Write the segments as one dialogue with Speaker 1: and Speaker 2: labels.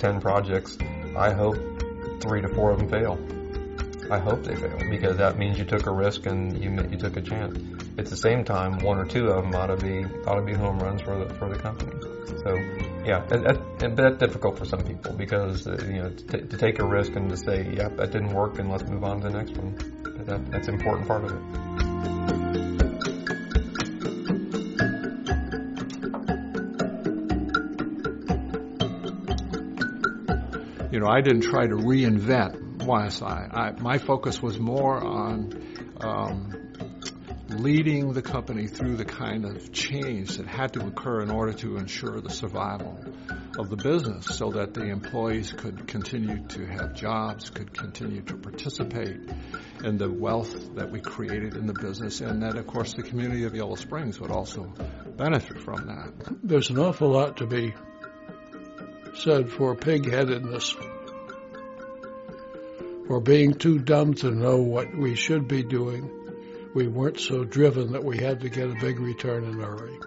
Speaker 1: start off with 10 projects, I hope three to four of them fail. I hope they fail because that means you took a risk and you you took a chance. At the same time, one or two of them ought to be ought to be home runs for the for the company. So yeah, that, that, that's difficult for some people because uh, you know to, to, take a risk and to say, "Yep, that didn't work," and let's move on to the next one. That, that's an important part of it.
Speaker 2: You know, I didn't try to reinvent YSI. I, my focus was more on um, leading the company through the kind of change that had to occur in order to ensure the survival of the business so that the employees could continue to have jobs, could continue to participate in the wealth that we created in the business, and that, of course, the community of Yellow Springs would also benefit from that.
Speaker 3: There's an awful lot to be said for pig-headedness, for being too dumb to know what we should be doing. We weren't so driven that we had to get a big return in a hurry.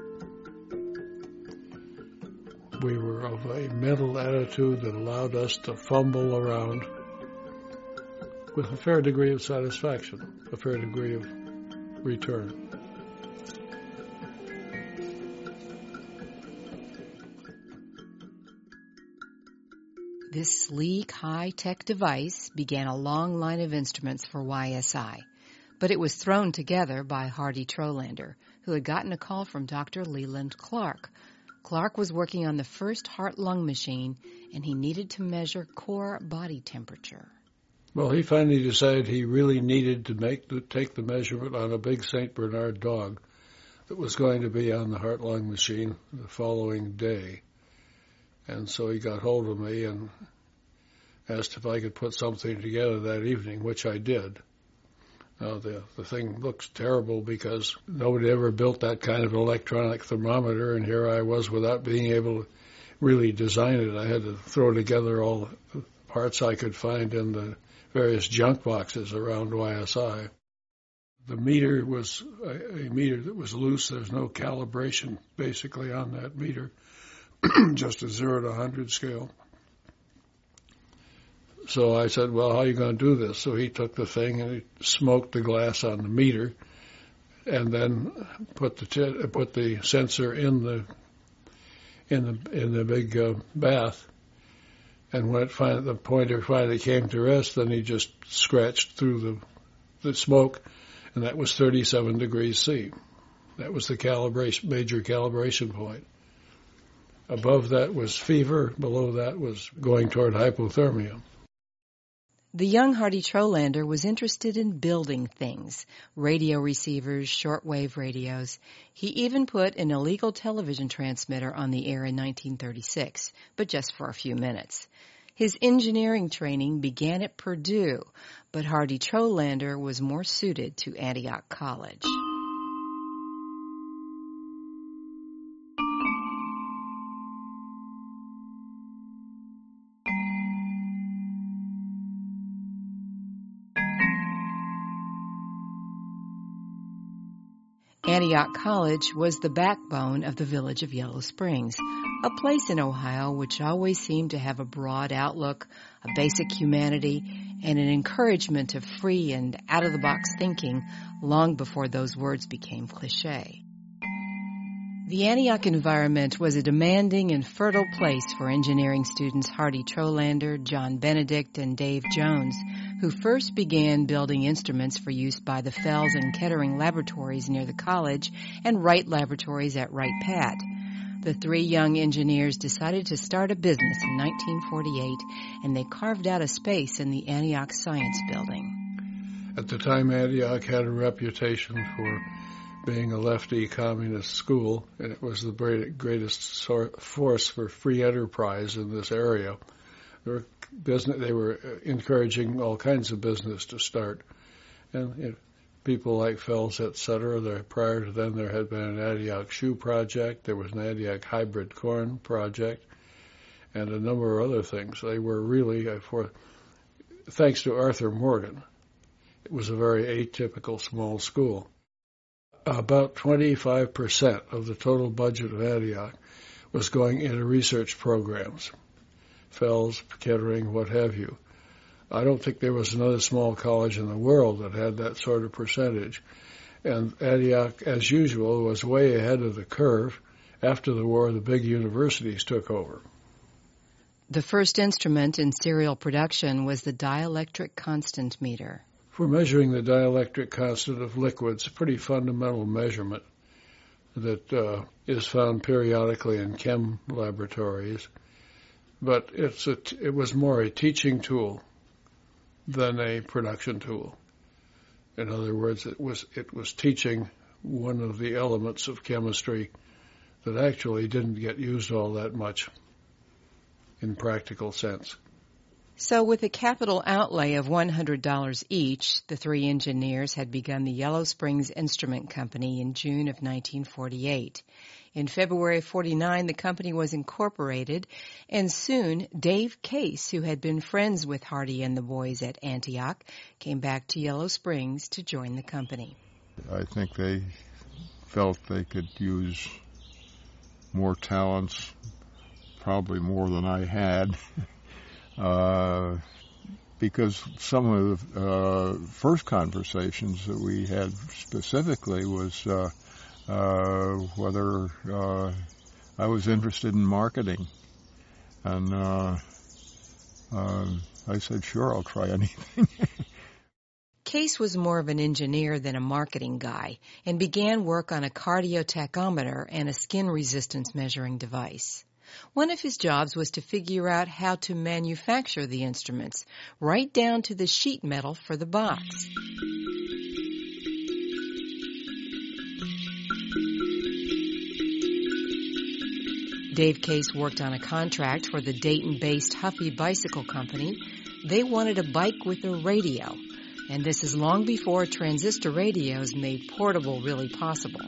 Speaker 3: We were of a mental attitude that allowed us to fumble around with a fair degree of satisfaction, a fair degree of return.
Speaker 4: This sleek, high-tech device began a long line of instruments for YSI, but it was thrown together by Hardy Trolander, who had gotten a call from Dr. Leland Clark. Clark was working on the first heart-lung machine, and he needed to measure core body temperature.
Speaker 3: Well, he finally decided he really needed to make the, take the measurement on a big St. Bernard dog that was going to be on the heart-lung machine the following day. And so he got hold of me and asked if I could put something together that evening, which I did. Now the the thing looks terrible because nobody ever built that kind of electronic thermometer, and here I was without being able to really design it. I had to throw together all the parts I could find in the various junk boxes around YSI. The meter was a, a meter that was loose. There's no calibration basically on that meter. just a zero to 100 scale. So I said, well, how are you going to do this? So he took the thing and he smoked the glass on the meter and then put the t- put the sensor in the in the in the big uh, bath. And when it finally, the pointer finally came to rest, then he just scratched through the the smoke, and that was 37 degrees C. That was the calibration major calibration point. Above that was fever. Below that was going toward hypothermia.
Speaker 4: The young Hardy Trolander was interested in building things, radio receivers, shortwave radios. He even put an illegal television transmitter on the air in 1936, but just for a few minutes. His engineering training began at Purdue, but Hardy Trolander was more suited to Antioch College. Antioch College was the backbone of the village of Yellow Springs, a place in Ohio which always seemed to have a broad outlook, a basic humanity, and an encouragement of free and out-of-the-box thinking long before those words became cliche. The Antioch environment was a demanding and fertile place for engineering students Hardy Trolander, John Benedict, and Dave Jones, who first began building instruments for use by the Fels and Kettering laboratories near the college and Wright laboratories at Wright Pat. The three young engineers decided to start a business in 1948 and they carved out a space in the Antioch Science Building.
Speaker 3: At the time, Antioch had a reputation for being a lefty communist school, and it was the greatest force for free enterprise in this area. There were business. They were encouraging all kinds of business to start, and you know, people like Fels, et cetera. There, prior to then, there had been an Antioch shoe project. There was an Antioch hybrid corn project, and a number of other things. They were really uh, for, thanks to Arthur Morgan, it was a very atypical small school. About 25% of the total budget of Antioch was going into research programs. Fels, Kettering, what have you. I don't think there was another small college in the world that had that sort of percentage. And Antioch, as usual, was way ahead of the curve. After the war, the big universities took over.
Speaker 4: The first instrument in serial production was the dielectric constant meter.
Speaker 3: For measuring the dielectric constant of liquids, a pretty fundamental measurement that uh, is found periodically in chem laboratories. But it's a t- it was more a teaching tool than a production tool. In other words, it was it was teaching one of the elements of chemistry that actually didn't get used all that much in practical sense.
Speaker 4: So, with a capital outlay of $100 each, the three engineers had begun the Yellow Springs Instrument Company in June of 1948. In February of 49, the company was incorporated, and soon Dave Case, who had been friends with Hardy and the boys at Antioch, came back to Yellow Springs to join the company.
Speaker 5: I think they felt they could use more talents, probably more than I had, uh, because some of the uh, first conversations that we had specifically was uh, uh, whether I was interested in marketing. And I said, sure, I'll try anything.
Speaker 4: Case was more of an engineer than a marketing guy and began work on a cardiotachometer and a skin resistance measuring device. One of his jobs was to figure out how to manufacture the instruments, right down to the sheet metal for the box. Dave Case worked on a contract for the Dayton-based Huffy Bicycle Company. They wanted a bike with a radio, and this is long before transistor radios made portable really possible.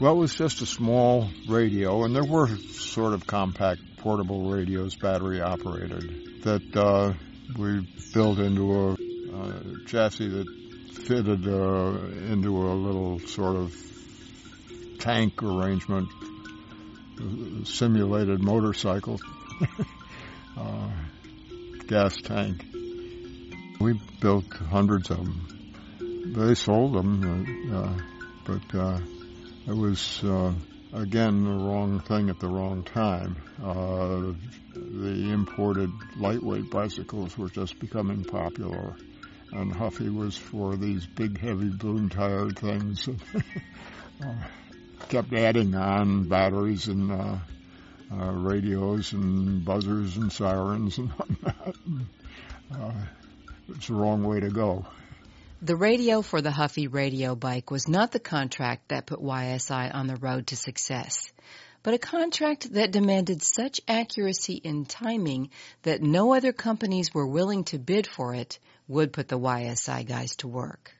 Speaker 5: Well, it was just a small radio, and there were sort of compact portable radios, battery operated, that uh, we built into a uh, chassis that fitted uh, into a little sort of tank arrangement simulated motorcycle, uh, gas tank. We built hundreds of them. They sold them, uh, but uh, it was uh, again the wrong thing at the wrong time. Uh, the imported lightweight bicycles were just becoming popular, and Huffy was for these big, heavy, boom-tired things. kept adding on batteries and uh, uh, radios and buzzers and sirens and whatnot. Uh, it's the wrong way to go.
Speaker 4: The radio for the Huffy radio bike was not the contract that put YSI on the road to success, but a contract that demanded such accuracy in timing that no other companies were willing to bid for it would put the YSI guys to work.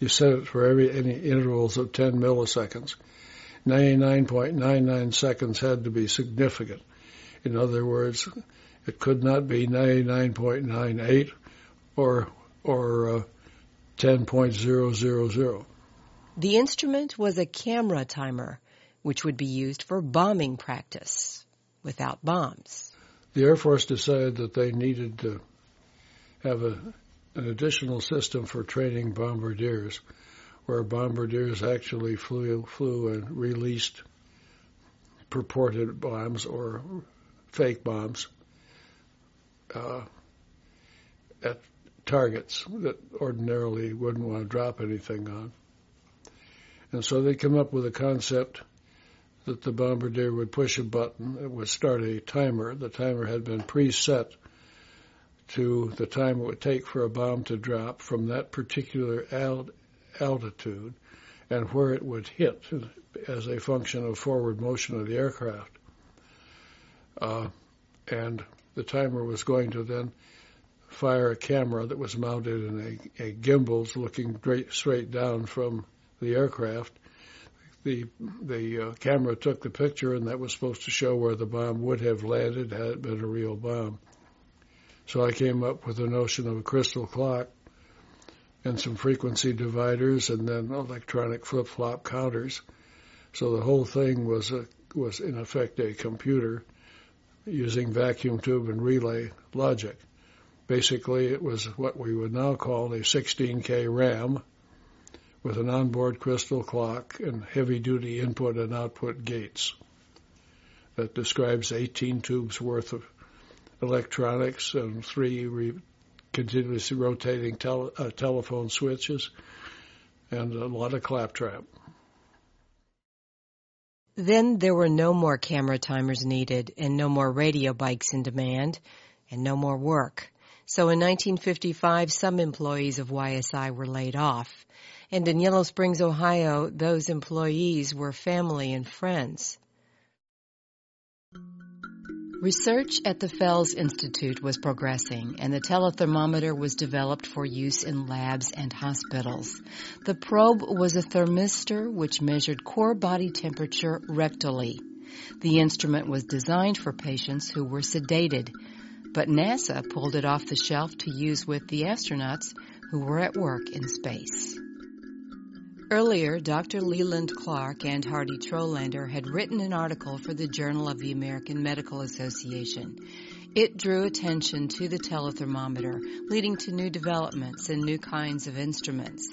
Speaker 3: You set it for every any intervals of 10 milliseconds. 99.99 seconds had to be significant. In other words, it could not be 99.98 or or uh, 10.000.
Speaker 4: The instrument was a camera timer, which would be used for bombing practice without bombs.
Speaker 3: The Air Force decided that they needed to have a, an additional system for training bombardiers where bombardiers actually flew, flew and released purported bombs or fake bombs uh, at targets that ordinarily wouldn't want to drop anything on. And so they come up with a concept that the bombardier would push a button, it would start a timer. The timer had been preset to the time it would take for a bomb to drop from that particular altitude and where it would hit as a function of forward motion of the aircraft. Uh, and the timer was going to then fire a camera that was mounted in a, a gimbals looking straight, straight down from the aircraft. The the uh, camera took the picture, and that was supposed to show where the bomb would have landed had it been a real bomb. So I came up with the notion of a crystal clock and some frequency dividers and then electronic flip-flop counters. So the whole thing was a, was in effect a computer using vacuum tube and relay logic. Basically, it was what we would now call a 16K RAM with an onboard crystal clock and heavy-duty input and output gates. That describes 18 tubes worth of electronics and three re- continuously rotating tele- uh, telephone switches and a lot of claptrap.
Speaker 4: Then there were no more camera timers needed and no more radio bikes in demand and no more work. So in 1955, some employees of YSI were laid off. And in Yellow Springs, Ohio, those employees were family and friends. Research at the Fels Institute was progressing, and the telethermometer was developed for use in labs and hospitals. The probe was a thermistor which measured core body temperature rectally. The instrument was designed for patients who were sedated, but NASA pulled it off the shelf to use with the astronauts who were at work in space. Earlier, Dr. Leland Clark and Hardy Trolander had written an article for the Journal of the American Medical Association. It drew attention to the telethermometer, leading to new developments and new kinds of instruments.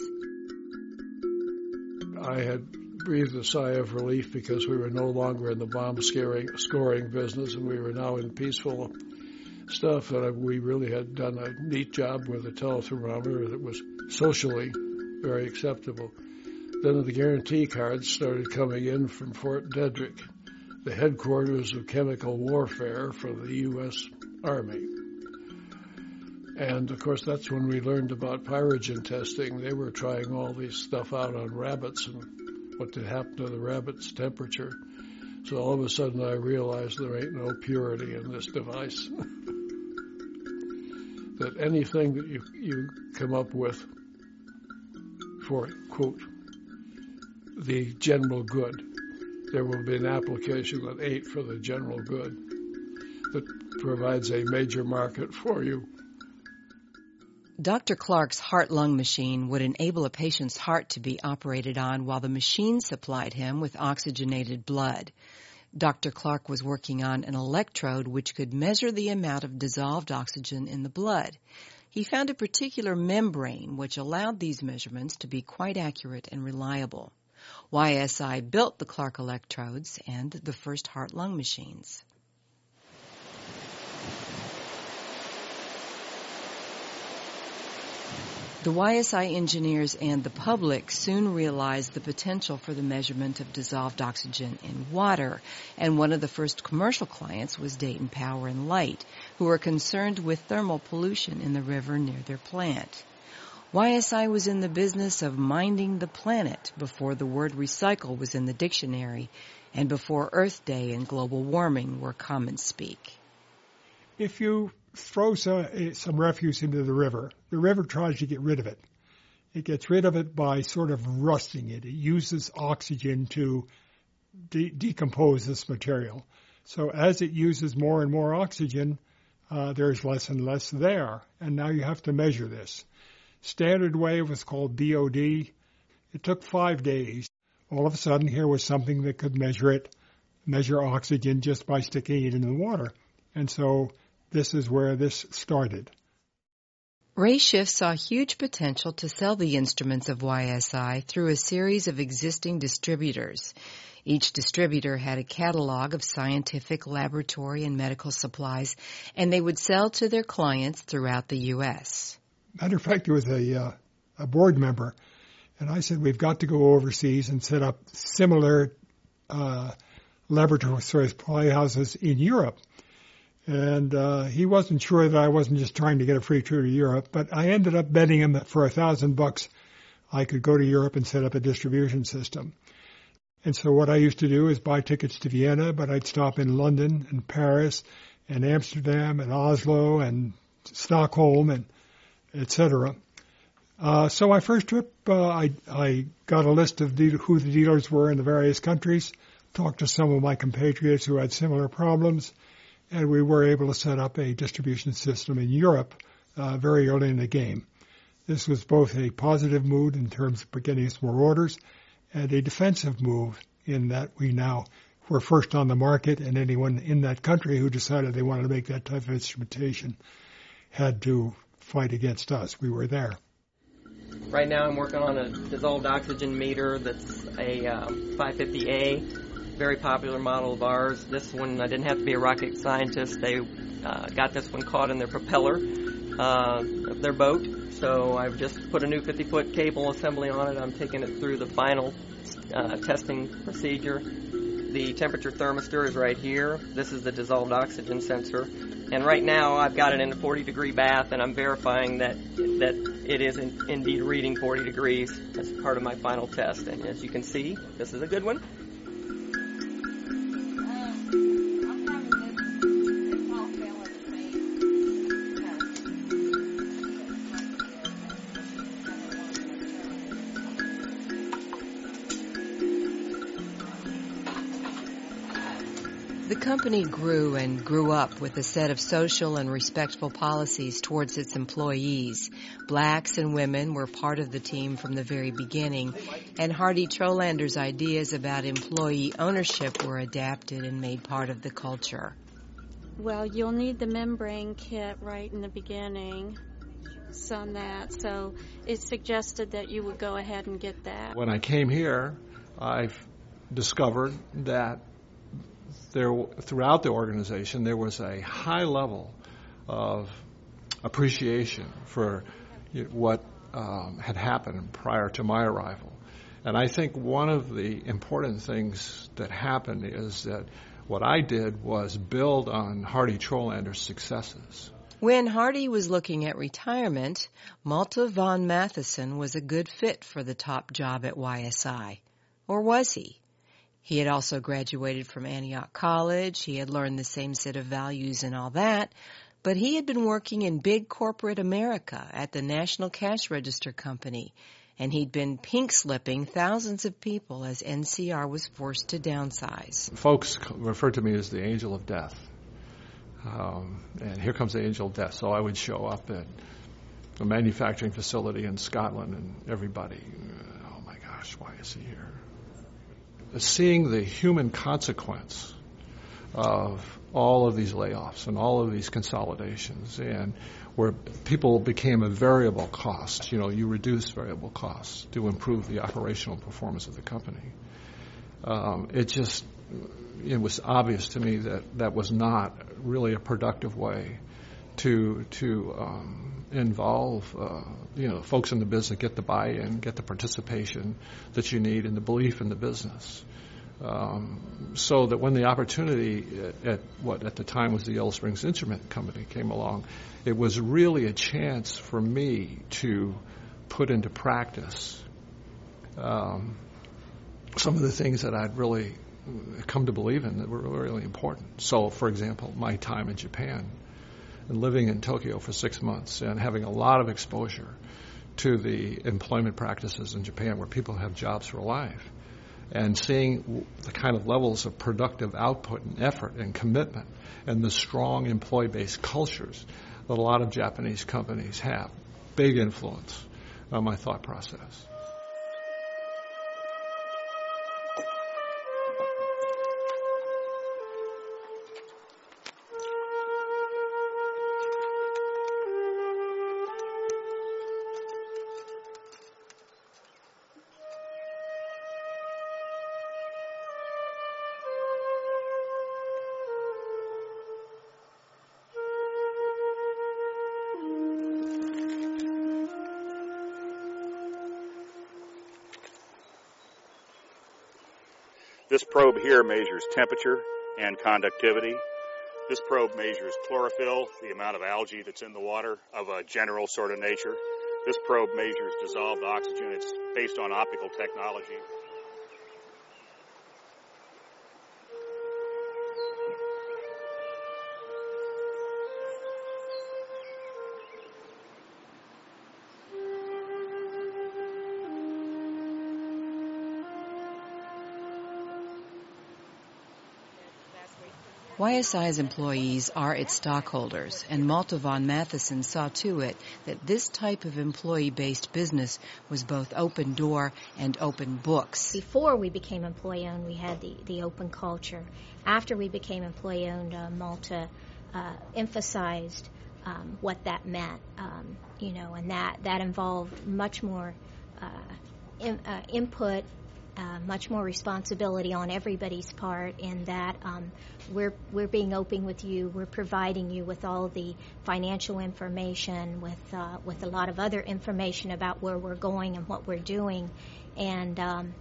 Speaker 3: I had breathed a sigh of relief because we were no longer in the bomb scoring business and we were now in peaceful stuff. And we really had done a neat job with a telethermometer that was socially very acceptable. Then the guarantee cards started coming in from Fort Detrick, the headquarters of chemical warfare for the U.S. Army. And of course, that's when we learned about pyrogen testing. They were trying all this stuff out on rabbits and what did happen to the rabbit's temperature. So all of a sudden, I realized there ain't no purity in this device. that anything that you, you come up with for, quote, the general good. There will be an application that ain't for the general good that provides a major market for you.
Speaker 4: Dr. Clark's heart lung machine would enable a patient's heart to be operated on while the machine supplied him with oxygenated blood. Dr. Clark was working on an electrode which could measure the amount of dissolved oxygen in the blood. He found a particular membrane which allowed these measurements to be quite accurate and reliable. YSI built the Clark electrodes and the first heart-lung machines. The YSI engineers and the public soon realized the potential for the measurement of dissolved oxygen in water, and one of the first commercial clients was Dayton Power and Light, who were concerned with thermal pollution in the river near their plant. YSI was in the business of minding the planet before the word recycle was in the dictionary and before Earth Day and global warming were common speak.
Speaker 6: If you throw some, eh, some refuse into the river, the river tries to get rid of it. It gets rid of it by sort of rusting it. It uses oxygen to de- decompose this material. So as it uses more and more oxygen, uh, there's less and less there. And now you have to measure this. Standard wave was called BOD. It took five days. All of a sudden, here was something that could measure it, measure oxygen just by sticking it in the water. And so this is where this started.
Speaker 4: Ray Schiff saw huge potential to sell the instruments of YSI through a series of existing distributors. Each distributor had a catalog of scientific, laboratory, and medical supplies, and they would sell to their clients throughout the U.S.
Speaker 6: Matter of fact, there was a, uh, a board member, and I said, we've got to go overseas and set up similar uh, laboratory supply houses in Europe. And uh, he wasn't sure that I wasn't just trying to get a free tour to Europe, but I ended up betting him that for a thousand bucks, I could go to Europe and set up a distribution system. And so what I used to do is buy tickets to Vienna, but I'd stop in London and Paris and Amsterdam and Oslo and Stockholm and etc. Uh, so my first trip, uh, I, I got a list of de- who the dealers were in the various countries, talked to some of my compatriots who had similar problems, and we were able to set up a distribution system in Europe uh, very early in the game. This was both a positive move in terms of getting us more orders and a defensive move in that we now were first on the market, and anyone in that country who decided they wanted to make that type of instrumentation had to fight against us. We were there.
Speaker 7: Right now, I'm working on a dissolved oxygen meter that's a uh, 550A, very popular model of ours. This one, I didn't have to be a rocket scientist. They uh, got this one caught in their propeller uh, of their boat. So I've just put a new 50 foot cable assembly on it. I'm taking it through the final uh, testing procedure. The temperature thermistor is right here. This is the dissolved oxygen sensor. And right now I've got it in a 40 degree bath and I'm verifying that, that it is in, indeed reading 40 degrees as part of my final test. And as you can see, this is a good one.
Speaker 4: Company grew and grew up with a set of social and respectful policies towards its employees. Blacks and women were part of the team from the very beginning, and Hardy Trolander's ideas about employee ownership were adapted and made part of the culture.
Speaker 8: Well, you'll need the membrane kit right in the beginning on that, so it suggested that you would go ahead and get that.
Speaker 2: When I came here, I've discovered that there, throughout the organization, there was a high level of appreciation for what um, had happened prior to my arrival. And I think one of the important things that happened is that what I did was build on Hardy Trolander's successes.
Speaker 4: When Hardy was looking at retirement, Malte von Matthiessen was a good fit for the top job at YSI. Or was he? He had also graduated from Antioch College. He had learned the same set of values and all that. But he had been working in big corporate America at the National Cash Register Company, and he'd been pink slipping thousands of people as NCR was forced to downsize.
Speaker 2: Folks referred to me as the angel of death. Um, and here comes the angel of death. So I would show up at a manufacturing facility in Scotland, and everybody, oh my gosh, why is he here? Seeing the human consequence of all of these layoffs and all of these consolidations and where people became a variable cost. You know, you reduce variable costs to improve the operational performance of the company. Um, it just, it was obvious to me that that was not really a productive way to, to, um, involve, uh, you know, folks in the business get the buy-in, get the participation that you need, and the belief in the business. Um, so that when the opportunity at, at, what at the time was the Yellow Springs Instrument Company came along, it was really a chance for me to put into practice um, some of the things that I'd really come to believe in that were really important. So, for example, my time in Japan and living in Tokyo for six months and having a lot of exposure to the employment practices in Japan where people have jobs for life and seeing the kind of levels of productive output and effort and commitment and the strong employee based cultures that a lot of Japanese companies have. Big influence on my thought process.
Speaker 9: This probe here measures temperature and conductivity. This probe measures chlorophyll, the amount of algae that's in the water of a general sort of nature. This probe measures dissolved oxygen. It's based on optical technology.
Speaker 4: YSI's employees are its stockholders, and Malte von Matthiessen saw to it that this type of employee-based business was both open door and open books.
Speaker 10: Before we became employee-owned, we had the, the open culture. After we became employee-owned, uh, Malte uh, emphasized um, what that meant, um, you know, and that, that involved much more uh, in, uh, input uh, much more responsibility on everybody's part in that um, we're we're being open with you. We're providing you with all the financial information, with uh, with a lot of other information about where we're going and what we're doing, and um,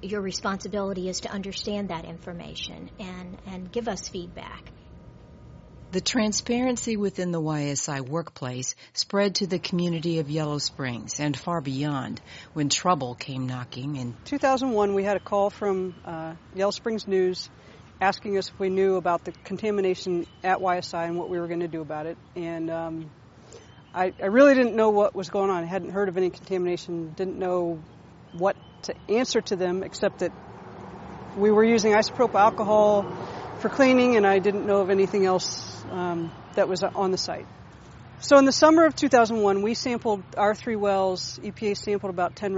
Speaker 10: your responsibility is to understand that information and and give us feedback.
Speaker 4: The transparency within the YSI workplace spread to the community of Yellow Springs and far beyond when trouble came knocking. In
Speaker 11: 2001, we had a call from uh, Yellow Springs News asking us if we knew about the contamination at YSI and what we were going to do about it. And um, I, I really didn't know what was going on. I hadn't heard of any contamination, didn't know what to answer to them except that we were using isopropyl alcohol for cleaning, and I didn't know of anything else um, that was on the site. So in the summer of 2001, we sampled our three wells. EPA sampled about 10 reservoirs.